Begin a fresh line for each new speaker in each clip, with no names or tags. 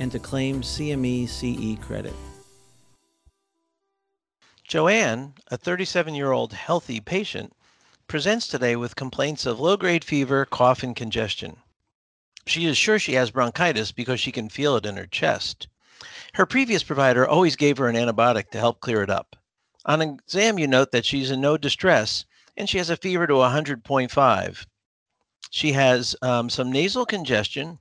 and to claim CME CE credit.
Joanne, a 37 year old healthy patient, presents today with complaints of low grade fever, cough, and congestion. She is sure she has bronchitis because she can feel it in her chest. Her previous provider always gave her an antibiotic to help clear it up. On exam, you note that she's in no distress and she has a fever to 100.5. She has um, some nasal congestion,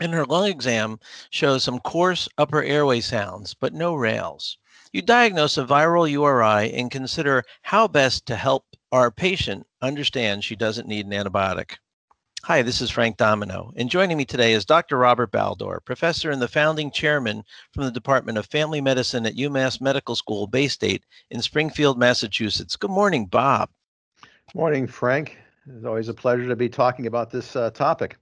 and her lung exam shows some coarse upper airway sounds, but no rales. You diagnose a viral URI and consider how best to help our patient understand she doesn't need an antibiotic. Hi, this is Frank Domino, and joining me today is Dr. Robert Baldor, professor and the founding chairman from the Department of Family Medicine at UMass Medical School, Baystate, in Springfield, Massachusetts. Good morning, Bob.
Morning, Frank. It's always a pleasure to be talking about this uh, topic.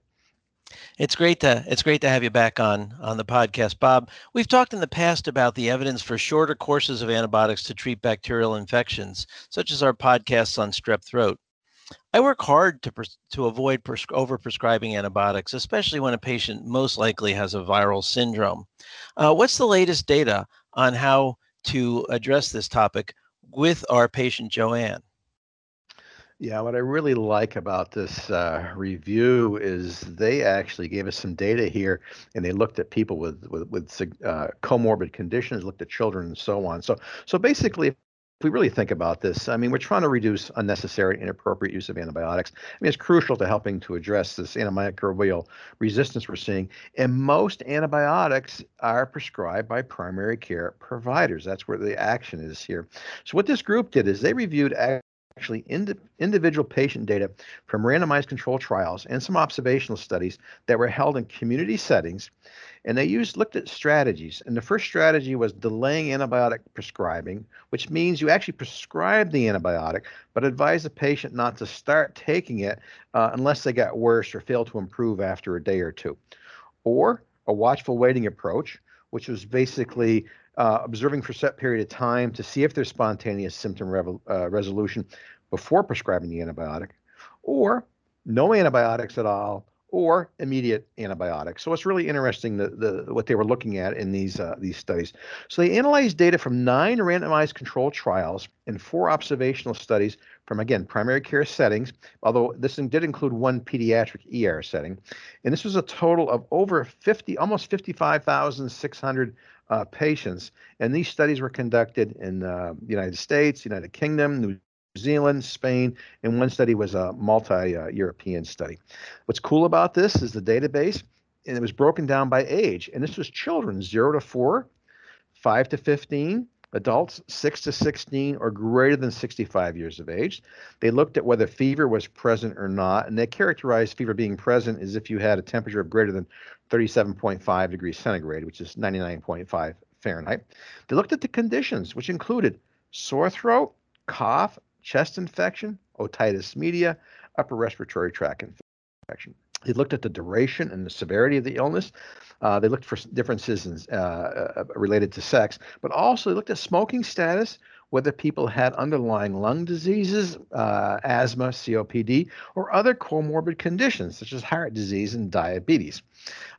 It's great to it's great to have you back on on the podcast, Bob. We've talked in the past about the evidence for shorter courses of antibiotics to treat bacterial infections, such as our podcasts on strep throat. I work hard to to avoid pres- overprescribing antibiotics, especially when a patient most likely has a viral syndrome. Uh, what's the latest data on how to address this topic with our patient Joanne?
Yeah, what I really like about this uh, review is they actually gave us some data here, and they looked at people with with, with uh, comorbid conditions, looked at children, and so on. So, so basically, if we really think about this, I mean, we're trying to reduce unnecessary, inappropriate use of antibiotics. I mean, it's crucial to helping to address this antimicrobial resistance we're seeing. And most antibiotics are prescribed by primary care providers. That's where the action is here. So, what this group did is they reviewed actually ind- individual patient data from randomized control trials and some observational studies that were held in community settings and they used looked at strategies. And the first strategy was delaying antibiotic prescribing which means you actually prescribe the antibiotic but advise the patient not to start taking it uh, unless they got worse or fail to improve after a day or two. Or a watchful waiting approach which was basically uh, observing for a set period of time to see if there's spontaneous symptom revo- uh, resolution before prescribing the antibiotic, or no antibiotics at all, or immediate antibiotics. So it's really interesting the, the what they were looking at in these uh, these studies. So they analyzed data from nine randomized controlled trials and four observational studies from again primary care settings. Although this did include one pediatric ER setting, and this was a total of over 50, almost 55,600 uh, patients. And these studies were conducted in uh, the United States, United Kingdom, New Zealand, Spain, and one study was a multi-European uh, study. What's cool about this is the database, and it was broken down by age. And this was children 0 to 4, 5 to 15, adults 6 to 16 or greater than 65 years of age. They looked at whether fever was present or not, and they characterized fever being present as if you had a temperature of greater than 37.5 degrees centigrade, which is 99.5 Fahrenheit. They looked at the conditions, which included sore throat, cough, chest infection, otitis media, upper respiratory tract infection. They looked at the duration and the severity of the illness. Uh, they looked for differences in, uh, uh, related to sex, but also they looked at smoking status, whether people had underlying lung diseases, uh, asthma, COPD, or other comorbid conditions such as heart disease and diabetes.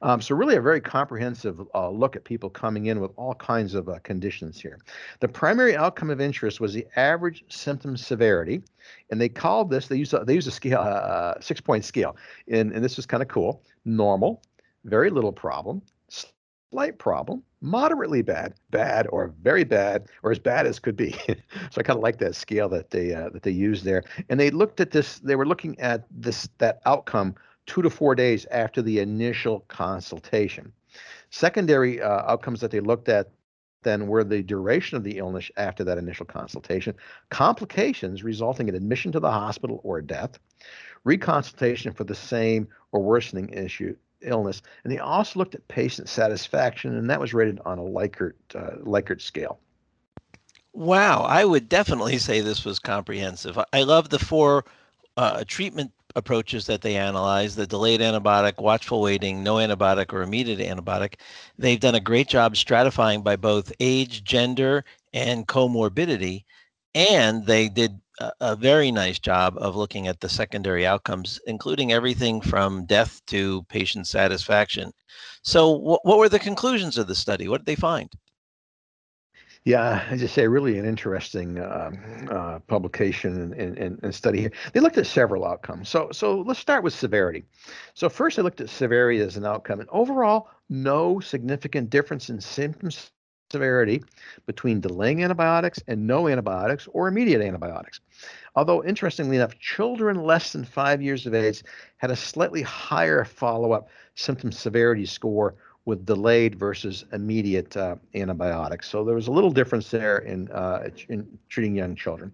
Um, so, really, a very comprehensive uh, look at people coming in with all kinds of uh, conditions here. The primary outcome of interest was the average symptom severity, and they called this. They use a, they use a scale, uh, uh six point scale, and, and this was kind of cool. Normal, very little problem, slight problem, moderately bad, bad, or very bad, or as bad as could be. so I kind of like that scale that they uh, that they use there. And they looked at this. They were looking at this that outcome two to four days after the initial consultation. Secondary uh, outcomes that they looked at then were the duration of the illness after that initial consultation, complications resulting in admission to the hospital or death, reconsultation for the same or worsening issue illness. And they also looked at patient satisfaction, and that was rated on a Likert uh, Likert scale.
Wow, I would definitely say this was comprehensive. I love the four uh, treatment approaches that they analyze the delayed antibiotic, watchful waiting, no antibiotic, or immediate antibiotic. They've done a great job stratifying by both age, gender, and comorbidity. And they did a, very nice job of looking at the secondary outcomes, including everything from death to patient satisfaction. So, wh- what were the conclusions of the study? What did they find?
Yeah, as I say, really an interesting uh, uh, publication and, and, and, study here. They looked at several outcomes. So, so let's start with severity. So first, they looked at severity as an outcome, and overall, no significant difference in symptoms severity between delaying antibiotics and no antibiotics or immediate antibiotics. Although, interestingly enough, children less than five years of age had a slightly higher follow up symptom severity score with delayed versus immediate uh, antibiotics. So there was a little difference there in, uh, in treating young children.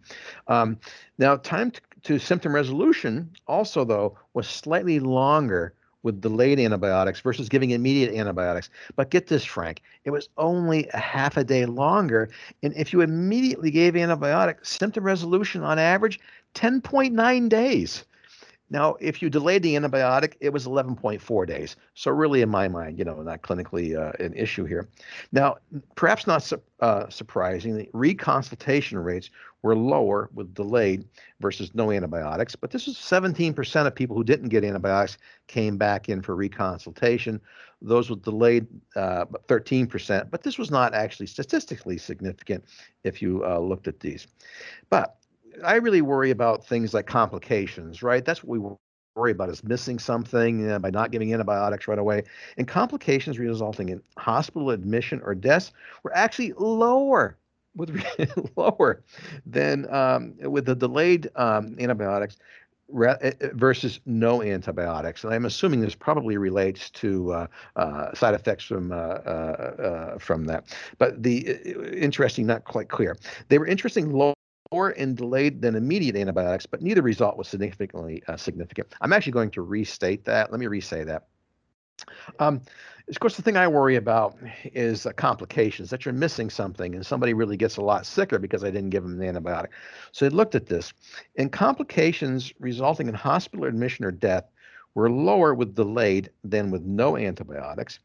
Um, now, time to, to, symptom resolution also, though, was slightly longer with delayed antibiotics versus giving immediate antibiotics. But get this, Frank, it was only a half a day longer. And if you immediately gave antibiotics, symptom resolution on average, 10.9 days. Now, if you delayed the antibiotic, it was 11.4 days. So, really, in my mind, you know, not clinically uh, an issue here. Now, perhaps not su- uh, surprisingly, reconsultation rates were lower with delayed versus no antibiotics. But this was 17% of people who didn't get antibiotics came back in for reconsultation. Those with delayed, uh, 13%. But this was not actually statistically significant if you uh, looked at these. But I really worry about things like complications, right? That's what we worry about is missing something uh, by not giving antibiotics right away. And complications resulting in hospital admission or deaths were actually lower with lower than um, with the delayed um, antibiotics uh, uh, versus no antibiotics. And I'm assuming this probably relates to uh, uh, side effects from uh, uh, from that. But the interesting, not quite clear. They were interesting low more in delayed than immediate antibiotics, but neither result was significantly uh, significant. I'm actually going to restate that. Let me resay that. Um, of course, the thing I worry about is uh, complications that you're missing something and somebody really gets a lot sicker because I didn't give them the antibiotic. So they looked at this, and complications resulting in hospital admission or death were lower with delayed than with no antibiotics,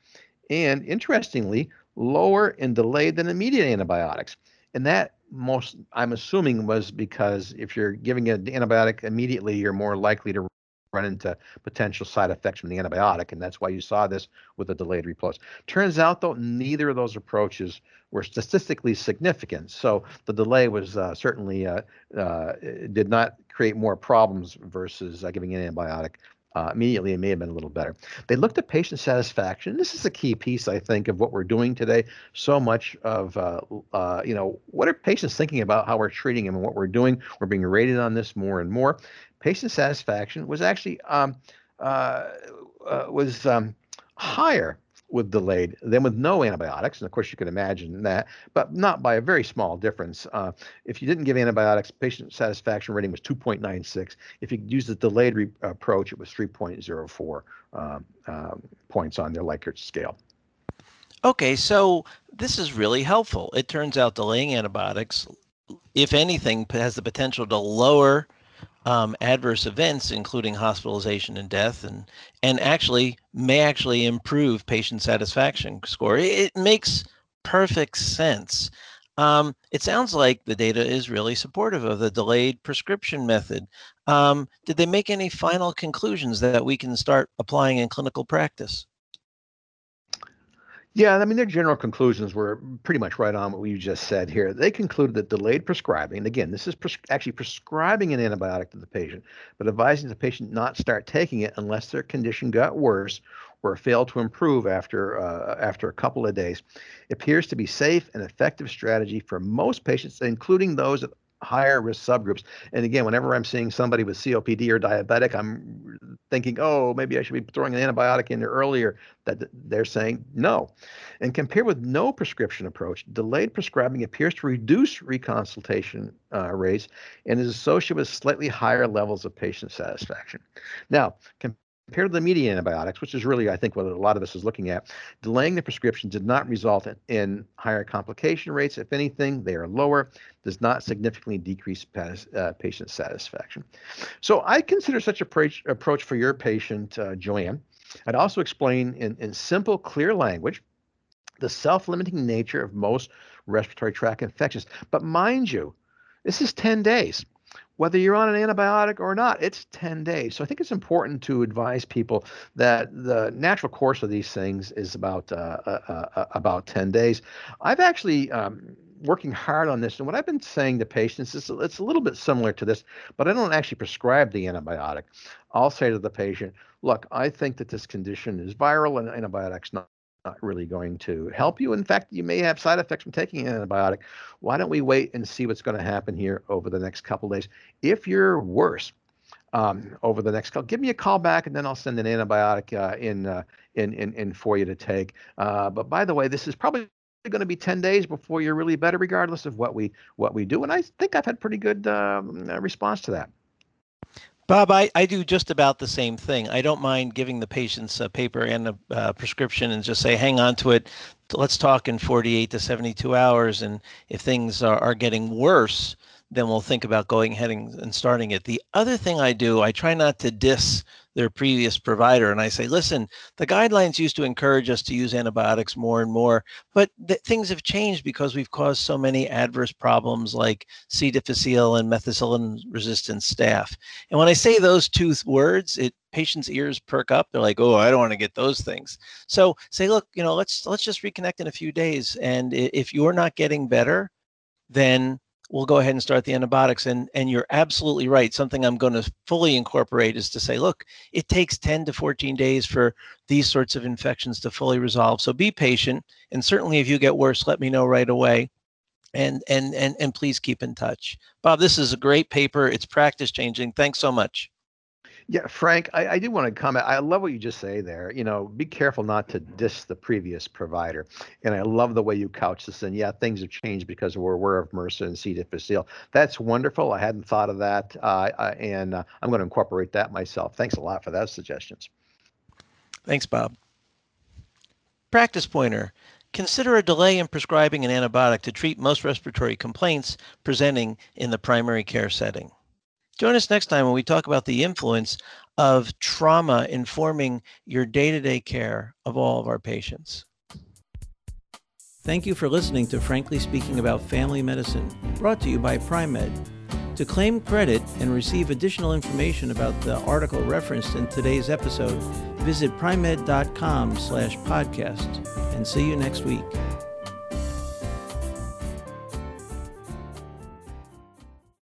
and interestingly, lower in delayed than immediate antibiotics. And that most I'm assuming was because if you're giving an antibiotic immediately, you're more likely to run into potential side effects from the antibiotic, and that's why you saw this with a delayed repost. Turns out, though, neither of those approaches were statistically significant. So the delay was uh, certainly uh, uh, did not create more problems versus uh, giving an antibiotic uh, immediately it may have been a little better. They looked at patient satisfaction. This is a key piece, I think, of what we're doing today. So much of, uh, uh, you know, what are patients thinking about how we're treating them and what we're doing? We're being rated on this more and more. Patient satisfaction was actually um, uh, uh, was um, higher with delayed than with no antibiotics. And of course, you can imagine that, but not by a very small difference. Uh, if you didn't give antibiotics, patient satisfaction rating was 2.96. If you used the delayed re- approach, it was 3.04 um, um, points on their Likert scale.
Okay, so this is really helpful. It turns out delaying antibiotics, if anything, has the potential to lower um, adverse events, including hospitalization and death, and and actually may actually improve patient satisfaction score. It, makes perfect sense. Um, it sounds like the data is really supportive of the delayed prescription method. Um, did they make any final conclusions that we can start applying in clinical practice?
Yeah, I mean, their general conclusions were pretty much right on what you just said here. They concluded that delayed prescribing, and again, this is pres- actually prescribing an antibiotic to the patient, but advising the patient not start taking it unless their condition got worse or failed to improve after uh, after a couple of days, appears to be safe and effective strategy for most patients, including those higher risk subgroups. And again, whenever I'm seeing somebody with COPD or diabetic, I'm thinking, oh, maybe I should be throwing an antibiotic in there earlier. That they're saying no. And compared with no prescription approach, delayed prescribing appears to reduce reconsultation uh, rates and is associated with slightly higher levels of patient satisfaction. Now, compared to the media antibiotics, which is really, I think, what a lot of us is looking at, delaying the prescription did not result in, in higher complication rates. If anything, they are lower, does not significantly decrease uh, patient satisfaction. So I consider such approach, approach for your patient, uh, Joanne. I'd also explain in, in simple, clear language the self limiting nature of most respiratory tract infections. But mind you, this is 10 days whether you're on an antibiotic or not, it's 10 days. So I think it's important to advise people that the natural course of these things is about uh, uh, uh, uh about 10 days. I've actually um, working hard on this, and what I've been saying to patients is it's a little bit similar to this, but I don't actually prescribe the antibiotic. I'll say to the patient, "Look, I think that this condition is viral, and antibiotics not not really going to help you. In fact, you may have side effects from taking an antibiotic. Why don't we wait and see what's going to happen here over the next couple days? If you're worse, um, over the next call. Give me a call back, and then I'll send an antibiotic uh, in, uh, in, in in for you to take. Uh, but by the way, this is probably going to be 10 days before you're really better, regardless of what we what we do. And I think I've had pretty good um, response to that.
Bob, I, I do just about the same thing. I don't mind giving the patients a paper and a uh, prescription and just say, hang on to it. Let's talk in 48 to 72 hours. And if things are, are getting worse, then we'll think about going ahead and, and starting it. The other thing I do, I try not to diss their previous provider. And I say, listen, the guidelines used to encourage us to use antibiotics more and more, but th- things have changed because we've caused so many adverse problems like C. difficile and methicillin resistant staph. And when I say those two words, it patients' ears perk up. They're like, oh, I don't want to get those things. So say, look, you know, let's let's just reconnect in a few days. And if you're not getting better, then we'll go ahead and start the antibiotics. And, and you're absolutely right. Something I'm going to fully incorporate is to say, look, it takes 10 to 14 days for these sorts of infections to fully resolve. So be patient. And certainly if you get worse, let me know right away. And, and, and, and please keep in touch. Bob, this is a great paper. It's practice changing. Thanks so much.
Yeah, Frank, I, I do want to comment. I love what you just say there. You know, be careful not to diss the previous provider. And I love the way you couch this. And yeah, things have changed because we're aware of MRSA and C. difficile. That's wonderful. I hadn't thought of that. Uh, and uh, I'm going to incorporate that myself. Thanks a lot for those suggestions.
Thanks, Bob. Practice pointer. Consider a delay in prescribing an antibiotic to treat most respiratory complaints presenting in the primary care setting. Join us next time when we talk about the influence of trauma informing your day to day care of all of our patients.
Thank you for listening to Frankly Speaking About Family Medicine, brought to you by Pri-Med. To claim credit and receive additional information about the article referenced in today's episode, visit pri-med.com slash podcast and see you next week.